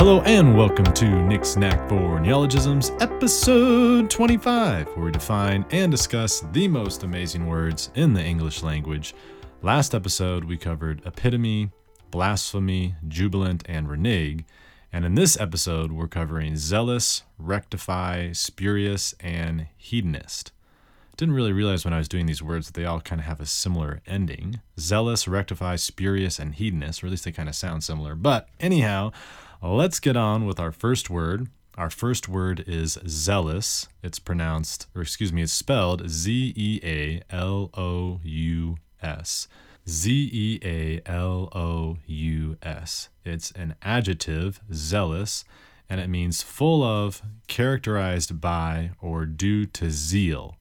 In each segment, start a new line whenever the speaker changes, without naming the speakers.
Hello and welcome to Nick's Knack for Neologisms, episode 25, where we define and discuss the most amazing words in the English language. Last episode, we covered epitome, blasphemy, jubilant, and renege. And in this episode, we're covering zealous, rectify, spurious, and hedonist. Didn't really realize when I was doing these words that they all kind of have a similar ending. Zealous, rectify, spurious, and hedonist, or at least they kind of sound similar. But anyhow, let's get on with our first word. Our first word is zealous. It's pronounced, or excuse me, it's spelled Z E A L O U S. Z E A L O U S. It's an adjective, zealous, and it means full of, characterized by, or due to zeal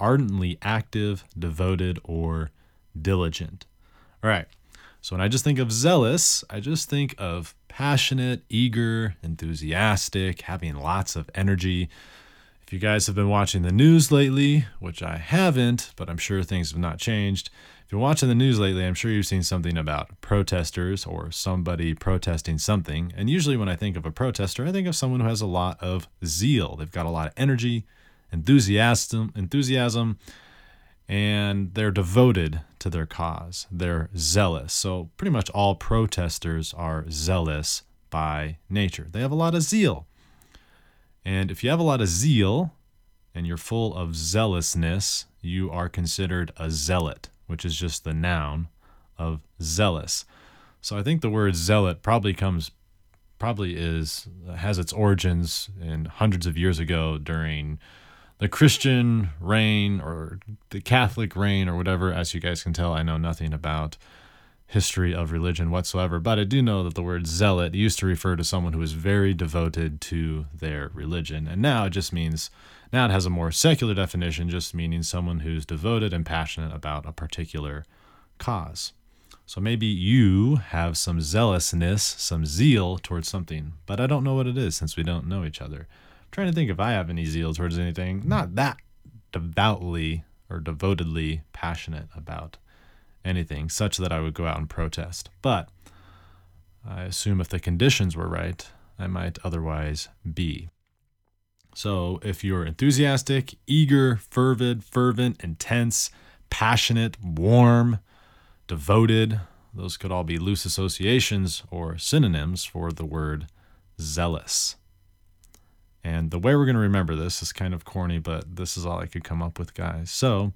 ardently active, devoted, or diligent. All right. So when I just think of zealous, I just think of passionate, eager, enthusiastic, having lots of energy. If you guys have been watching the news lately, which I haven't, but I'm sure things have not changed. If you're watching the news lately, I'm sure you've seen something about protesters or somebody protesting something. And usually when I think of a protester, I think of someone who has a lot of zeal. They've got a lot of energy, enthusiasm, enthusiasm, and they're devoted to their cause. They're zealous. So pretty much all protesters are zealous by nature. They have a lot of zeal. And if you have a lot of zeal and you're full of zealousness, you are considered a zealot, which is just the noun of zealous. So I think the word zealot probably comes probably is has its origins in hundreds of years ago during the Christian reign or the Catholic reign or whatever. As you guys can tell, I know nothing about history of religion whatsoever, but I do know that the word zealot used to refer to someone who was very devoted to their religion. And now it just means, now it has a more secular definition, just meaning someone who's devoted and passionate about a particular cause. So maybe you have some zealousness, some zeal towards something, but I don't know what it is since we don't know each other trying to think if I have any zeal towards anything. Not that devoutly or devotedly passionate about anything, such that I would go out and protest. But I assume if the conditions were right, I might otherwise be. So if you're enthusiastic, eager, fervid, fervent, intense, passionate, warm, devoted, those could all be loose associations or synonyms for the word zealous. And the way we're going to remember this is kind of corny, but this is all I could come up with, guys. So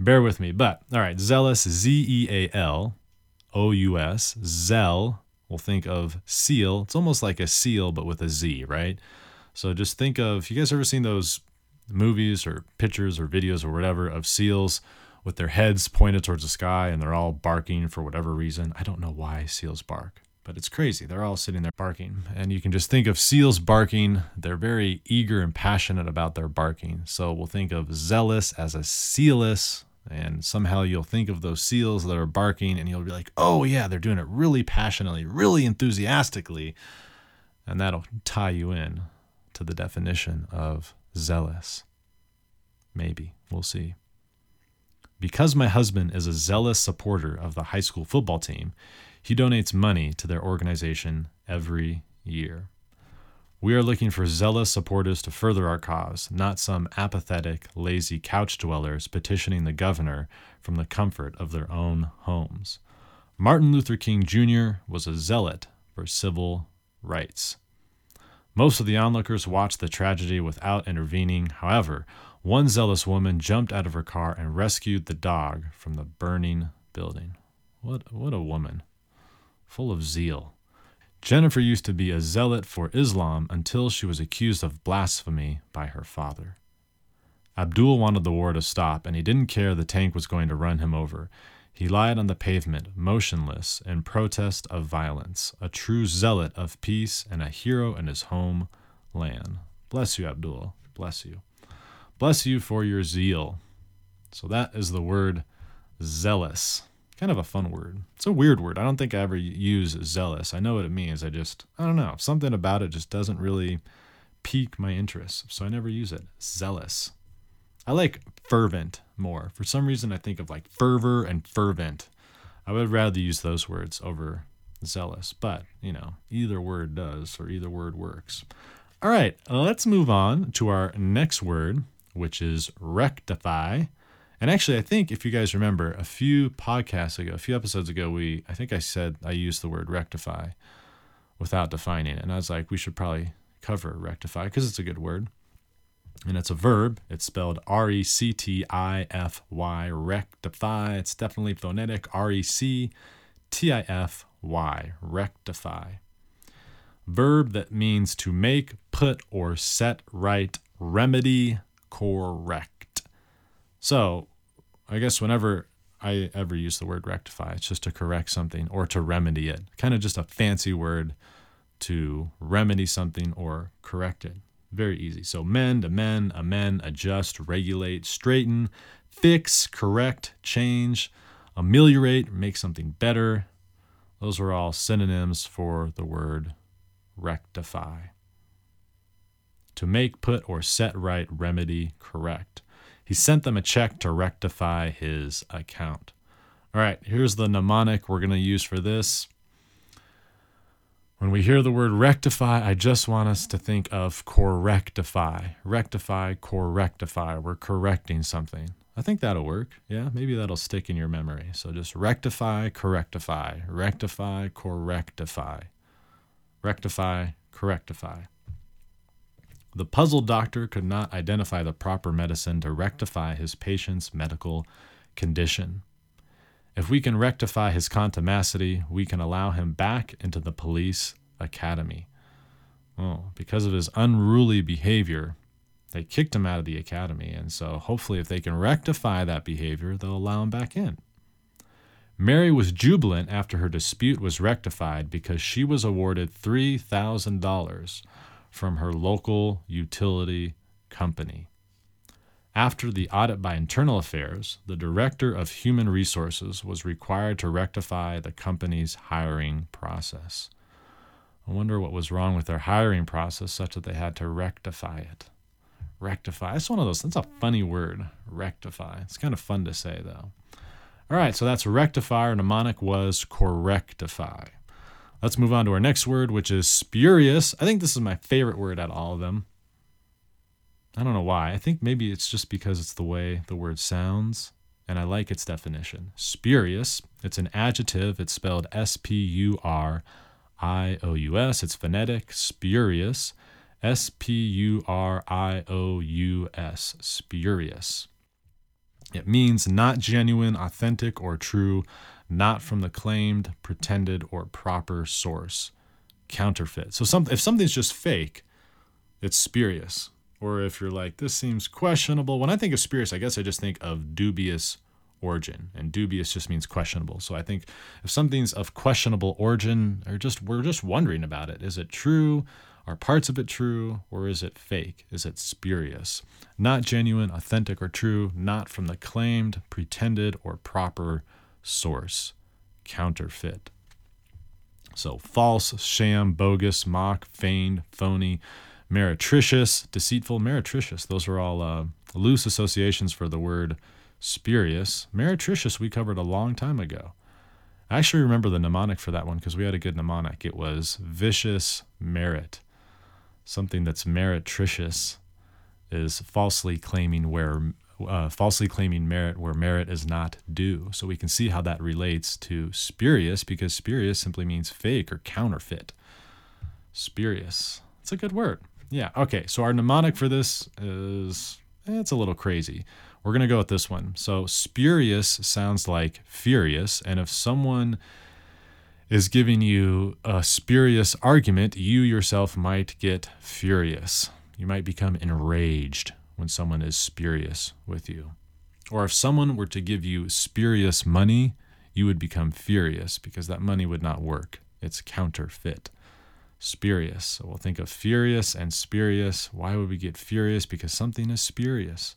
bear with me. But all right, zealous, Z E A L O U S, zeal. We'll think of seal. It's almost like a seal, but with a Z, right? So just think of, you guys ever seen those movies or pictures or videos or whatever of seals with their heads pointed towards the sky and they're all barking for whatever reason? I don't know why seals bark but it's crazy. They're all sitting there barking. And you can just think of seals barking. They're very eager and passionate about their barking. So we'll think of zealous as a sealess. And somehow you'll think of those seals that are barking and you'll be like, oh, yeah, they're doing it really passionately, really enthusiastically. And that'll tie you in to the definition of zealous. Maybe. We'll see. Because my husband is a zealous supporter of the high school football team, he donates money to their organization every year. We are looking for zealous supporters to further our cause, not some apathetic, lazy couch dwellers petitioning the governor from the comfort of their own homes. Martin Luther King Jr. was a zealot for civil rights. Most of the onlookers watched the tragedy without intervening. However, one zealous woman jumped out of her car and rescued the dog from the burning building. What, what a woman full of zeal. Jennifer used to be a zealot for Islam until she was accused of blasphemy by her father. Abdul wanted the war to stop, and he didn't care the tank was going to run him over. He lied on the pavement, motionless, in protest of violence, a true zealot of peace and a hero in his home land. Bless you, Abdul. Bless you. Bless you for your zeal. So that is the word zealous kind of a fun word. It's a weird word. I don't think I ever use zealous. I know what it means. I just, I don't know. Something about it just doesn't really pique my interest. So I never use it. Zealous. I like fervent more. For some reason, I think of like fervor and fervent. I would rather use those words over zealous. But, you know, either word does or either word works. All right, let's move on to our next word, which is rectify. And actually, I think if you guys remember a few podcasts ago, a few episodes ago, we I think I said I used the word rectify without defining it. And I was like, we should probably cover rectify because it's a good word. And it's a verb. It's spelled R E C T I F Y, rectify. It's definitely phonetic R E C T I F Y, rectify. Verb that means to make, put, or set right, remedy, correct. So, I guess whenever I ever use the word rectify, it's just to correct something or to remedy it. Kind of just a fancy word to remedy something or correct it. Very easy. So mend, amend, amend, adjust, regulate, straighten, fix, correct, change, ameliorate, make something better. Those are all synonyms for the word rectify. To make, put, or set right, remedy, correct. He sent them a check to rectify his account. All right, here's the mnemonic we're going to use for this. When we hear the word rectify, I just want us to think of correctify. Rectify, correctify. We're correcting something. I think that'll work. Yeah, maybe that'll stick in your memory. So just rectify, correctify, rectify, correctify, rectify, correctify. The puzzled doctor could not identify the proper medicine to rectify his patient's medical condition. If we can rectify his contumacy, we can allow him back into the police academy. Oh, because of his unruly behavior, they kicked him out of the academy. And so hopefully, if they can rectify that behavior, they'll allow him back in. Mary was jubilant after her dispute was rectified because she was awarded $3,000 from her local utility company. After the audit by Internal Affairs, the Director of Human Resources was required to rectify the company's hiring process. I wonder what was wrong with their hiring process such that they had to rectify it. Rectify. That's one of those, that's a funny word, rectify. It's kind of fun to say, though. All right, so that's rectify. Our mnemonic was correctify. Let's move on to our next word, which is spurious. I think this is my favorite word out of all of them. I don't know why. I think maybe it's just because it's the way the word sounds, and I like its definition. Spurious, it's an adjective. It's spelled S P U R I O U S. It's phonetic. Spurious. S P U R I O U S. Spurious. It means not genuine, authentic, or true, not from the claimed, pretended, or proper source. Counterfeit. So some, if something's just fake, it's spurious or if you're like, this seems questionable. When I think of spurious, I guess I just think of dubious origin, and dubious just means questionable. So I think if something's of questionable origin, or just we're just wondering about it, is it true? Are parts of it true, or is it fake? Is it spurious? Not genuine, authentic, or true, not from the claimed, pretended, or proper source. Counterfeit. So false, sham, bogus, mock, feigned, phony meretricious, deceitful, meretricious. Those are all uh, loose associations for the word spurious. Meretricious we covered a long time ago. I actually remember the mnemonic for that one because we had a good mnemonic. It was vicious merit. Something that's meretricious is falsely claiming where uh, falsely claiming merit where merit is not due. So we can see how that relates to spurious because spurious simply means fake or counterfeit. Spurious. It's a good word. Yeah. Okay. So our mnemonic for this is eh, it's a little crazy. We're gonna go with this one. So spurious sounds like furious, and if someone is giving you a spurious argument, you yourself might get furious. You might become enraged when someone is spurious with you. Or if someone were to give you spurious money, you would become furious because that money would not work. It's counterfeit spurious. So we'll think of furious and spurious. Why would we get furious? Because something is spurious.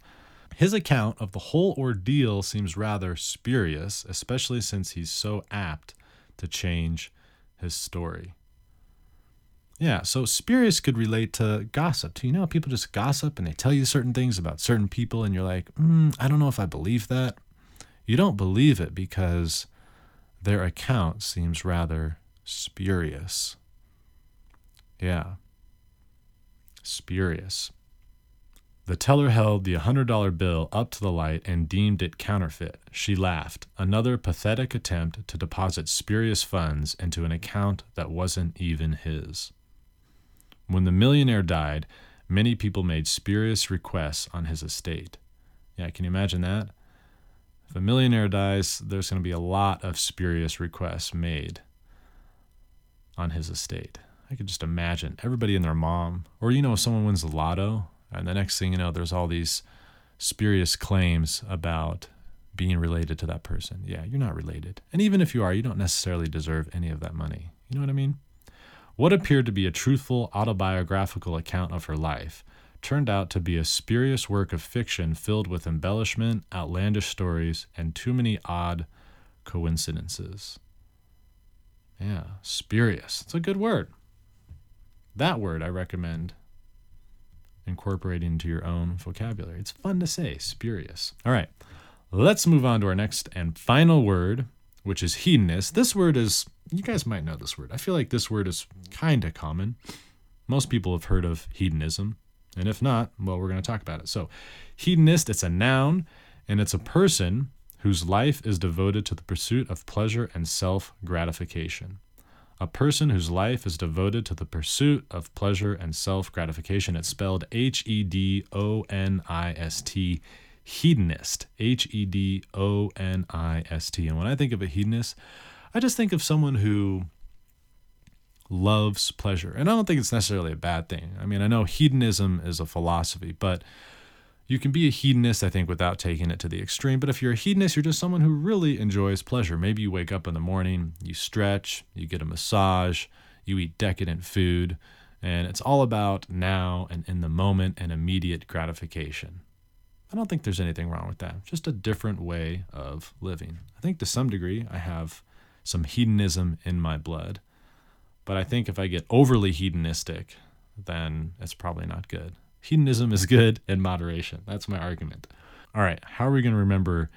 His account of the whole ordeal seems rather spurious, especially since he's so apt to change his story. Yeah, so spurious could relate to gossip. You know, people just gossip and they tell you certain things about certain people, and you're like, mm, I don't know if I believe that. You don't believe it because their account seems rather Spurious. Yeah. Spurious. The teller held the $100 bill up to the light and deemed it counterfeit. She laughed. Another pathetic attempt to deposit spurious funds into an account that wasn't even his. When the millionaire died, many people made spurious requests on his estate. Yeah, can you imagine that? If a millionaire dies, there's going to be a lot of spurious requests made on his estate. I could just imagine everybody and their mom, or you know, someone wins the lotto, and the next thing you know, there's all these spurious claims about being related to that person. Yeah, you're not related. And even if you are, you don't necessarily deserve any of that money. You know what I mean? What appeared to be a truthful autobiographical account of her life turned out to be a spurious work of fiction filled with embellishment, outlandish stories, and too many odd coincidences. Yeah, spurious. It's a good word. That word I recommend incorporating into your own vocabulary. It's fun to say, spurious. All right, let's move on to our next and final word, which is hedonist. This word is, you guys might know this word. I feel like this word is kind of common. Most people have heard of hedonism. And if not, well, we're going to talk about it. So, hedonist, it's a noun, and it's a person whose life is devoted to the pursuit of pleasure and self gratification a person whose life is devoted to the pursuit of pleasure and self gratification. It's spelled H E D O N I S T, hedonist. H E D O N I S T. And when I think of a hedonist, I just think of someone who loves pleasure. And I don't think it's necessarily a bad thing. I mean, I know hedonism is a philosophy, but you can be a hedonist, I think, without taking it to the extreme. But if you're a hedonist, you're just someone who really enjoys pleasure. Maybe you wake up in the morning, you stretch, you get a massage, you eat decadent food, and it's all about now and in the moment and immediate gratification. I don't think there's anything wrong with that. Just a different way of living. I think to some degree I have some hedonism in my blood. But I think if I get overly hedonistic, then it's probably not good hedonism is good in moderation. That's my argument. All right, how are we going to remember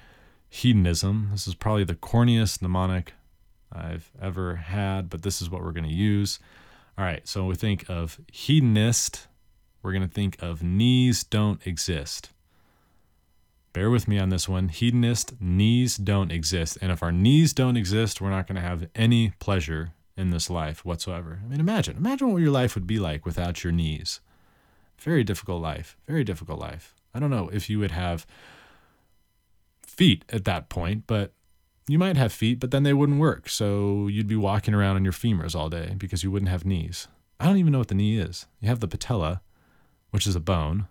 hedonism? This is probably the corniest mnemonic I've ever had, but this is what we're going to use. All right, so we think of hedonist, we're going to think of knees don't exist. Bear with me on this one. Hedonist, knees don't exist. And if our knees don't exist, we're not going to have any pleasure in this life whatsoever. I mean, imagine, imagine what your life would be like without your knees. Very difficult life. Very difficult life. I don't know if you would have feet at that point, but you might have feet, but then they wouldn't work. So you'd be walking around on your femurs all day because you wouldn't have knees. I don't even know what the knee is. You have the patella, which is a bone,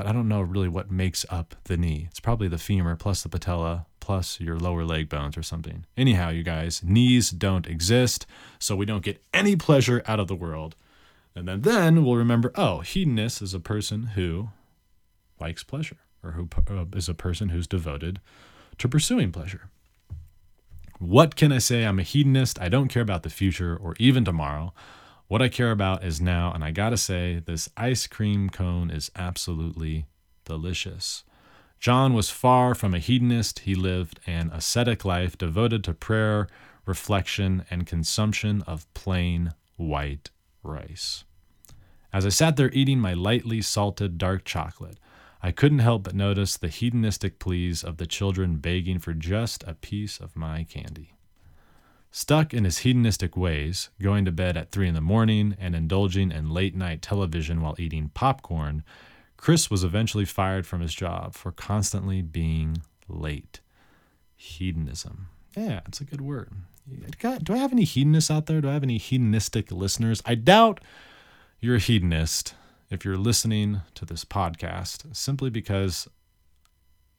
but I don't know really what makes up the knee. It's probably the femur plus the patella plus your lower leg bones or something. Anyhow, you guys, knees don't exist, so we don't get any pleasure out of the world. And then, then we'll remember oh, hedonist is a person who likes pleasure or who uh, is a person who's devoted to pursuing pleasure. What can I say? I'm a hedonist. I don't care about the future or even tomorrow. What I care about is now. And I got to say, this ice cream cone is absolutely delicious. John was far from a hedonist. He lived an ascetic life devoted to prayer, reflection, and consumption of plain white rice. As I sat there eating my lightly salted dark chocolate, I couldn't help but notice the hedonistic pleas of the children begging for just a piece of my candy. Stuck in his hedonistic ways, going to bed at three in the morning and indulging in late night television while eating popcorn, Chris was eventually fired from his job for constantly being late. Hedonism. Yeah, it's a good word. Do I have any hedonists out there? Do I have any hedonistic listeners? I doubt you're a hedonist if you're listening to this podcast, simply because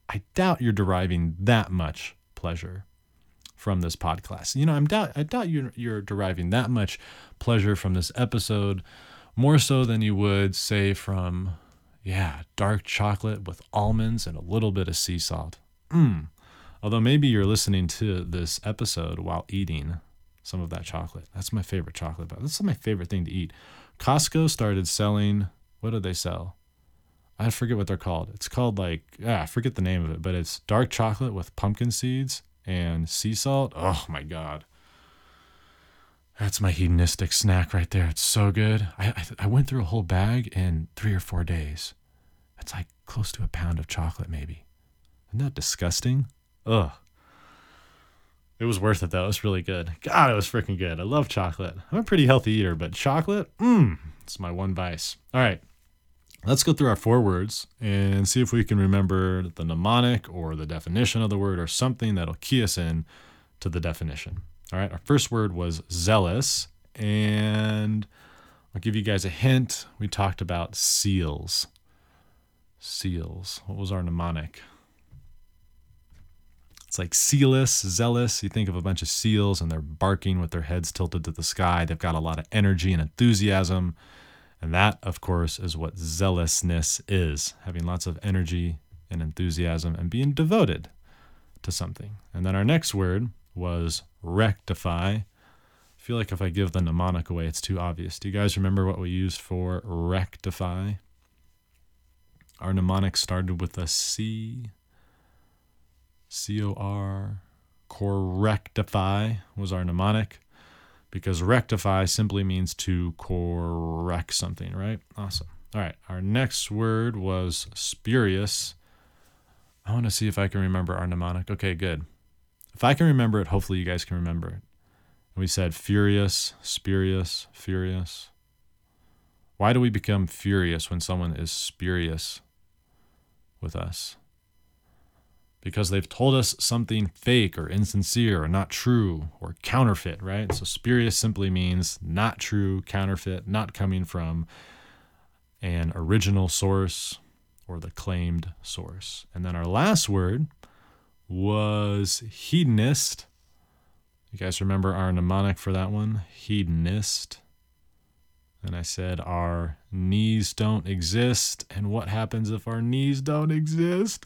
I doubt you're deriving that much pleasure from this podcast. You know, I'm doubt I doubt you're you're deriving that much pleasure from this episode, more so than you would say from, yeah, dark chocolate with almonds and a little bit of sea salt. Mmm. Although maybe you're listening to this episode while eating some of that chocolate. That's my favorite chocolate. But that's my favorite thing to eat. Costco started selling, what do they sell? I forget what they're called. It's called like, ah, I forget the name of it, but it's dark chocolate with pumpkin seeds and sea salt. Oh my God. That's my hedonistic snack right there. It's so good. I, I, I went through a whole bag in three or four days. That's like close to a pound of chocolate, maybe. Isn't that disgusting? Ugh. It was worth it though. It was really good. God, it was freaking good. I love chocolate. I'm a pretty healthy eater, but chocolate, mmm, it's my one vice. All right. Let's go through our four words and see if we can remember the mnemonic or the definition of the word or something that'll key us in to the definition. All right, our first word was zealous, and I'll give you guys a hint. We talked about seals. Seals. What was our mnemonic? It's like sealess, zealous. You think of a bunch of seals and they're barking with their heads tilted to the sky. They've got a lot of energy and enthusiasm. And that, of course, is what zealousness is having lots of energy and enthusiasm and being devoted to something. And then our next word was rectify. I feel like if I give the mnemonic away, it's too obvious. Do you guys remember what we used for rectify? Our mnemonic started with a C. C O R. Correctify was our mnemonic because rectify simply means to correct something, right? Awesome. All right. Our next word was spurious. I want to see if I can remember our mnemonic. Okay, good. If I can remember it, hopefully you guys can remember it. We said furious, spurious, furious. Why do we become furious when someone is spurious with us? Because they've told us something fake or insincere or not true or counterfeit, right? So spurious simply means not true, counterfeit, not coming from an original source or the claimed source. And then our last word was hedonist. You guys remember our mnemonic for that one? Hedonist. And I said, Our knees don't exist. And what happens if our knees don't exist?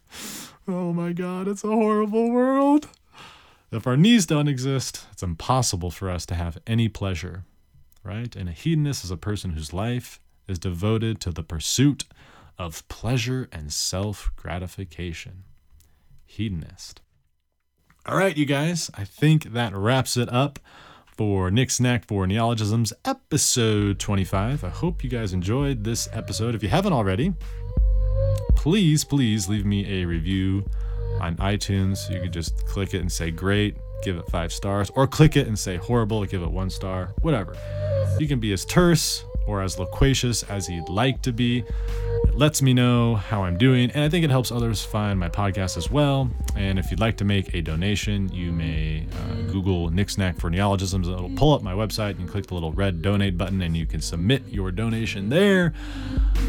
Oh my God, it's a horrible world. If our knees don't exist, it's impossible for us to have any pleasure, right? And a hedonist is a person whose life is devoted to the pursuit of pleasure and self gratification hedonist. All right, you guys, I think that wraps it up for Nick's Knack for Neologisms, episode 25. I hope you guys enjoyed this episode. If you haven't already, please, please leave me a review on iTunes. You can just click it and say great, give it five stars, or click it and say horrible, give it one star, whatever. You can be as terse or as loquacious as you'd like to be. Lets me know how I'm doing, and I think it helps others find my podcast as well. And if you'd like to make a donation, you may uh, Google Nick for Neologisms. It'll pull up my website. Can click the little red donate button and you can submit your donation there.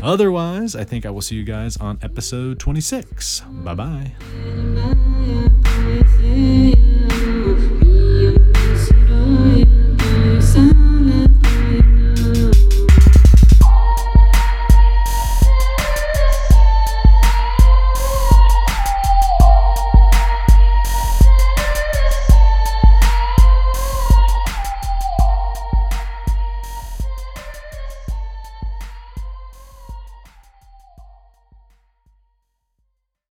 Otherwise, I think I will see you guys on episode 26. Bye bye.